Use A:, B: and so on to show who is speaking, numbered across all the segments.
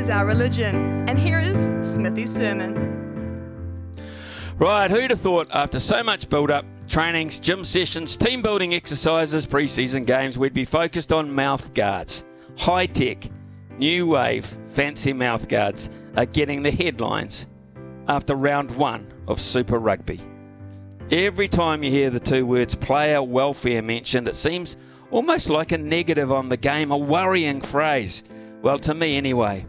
A: is our religion. And here is Smithy's sermon.
B: Right, who'd have thought after so much build up, trainings, gym sessions, team building exercises, pre season games, we'd be focused on mouth guards. High tech, new wave, fancy mouth guards are getting the headlines after round one of Super Rugby. Every time you hear the two words player welfare mentioned, it seems almost like a negative on the game, a worrying phrase. Well, to me anyway.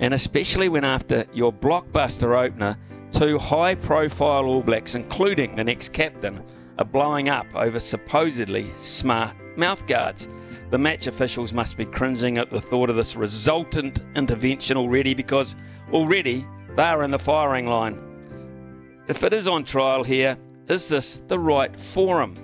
B: And especially when after your blockbuster opener, two high profile All Blacks, including the next captain, are blowing up over supposedly smart mouthguards. The match officials must be cringing at the thought of this resultant intervention already because already they are in the firing line. If it is on trial here, is this the right forum?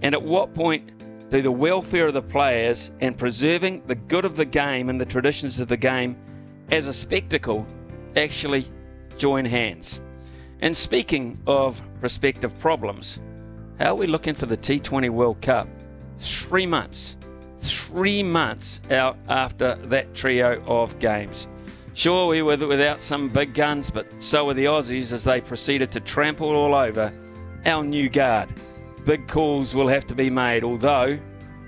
B: And at what point to the welfare of the players and preserving the good of the game and the traditions of the game as a spectacle actually join hands. And speaking of prospective problems, how are we looking for the T20 World Cup? Three months. Three months out after that trio of games. Sure, we were without some big guns, but so were the Aussies as they proceeded to trample all over our new guard big calls will have to be made, although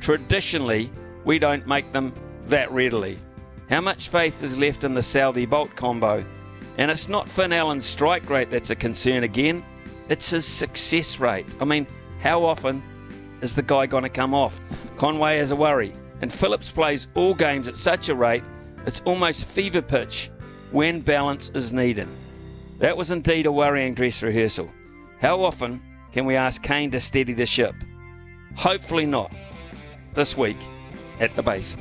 B: traditionally we don't make them that readily. How much faith is left in the Southee Boult combo? And it's not Finn Allen's strike rate that's a concern again, it's his success rate. I mean, how often is the guy going to come off? Conway has a worry, and Phillips plays all games at such a rate it's almost fever pitch when balance is needed. That was indeed a worrying dress rehearsal. How often can we ask Kane to steady the ship? Hopefully not. This week at the base.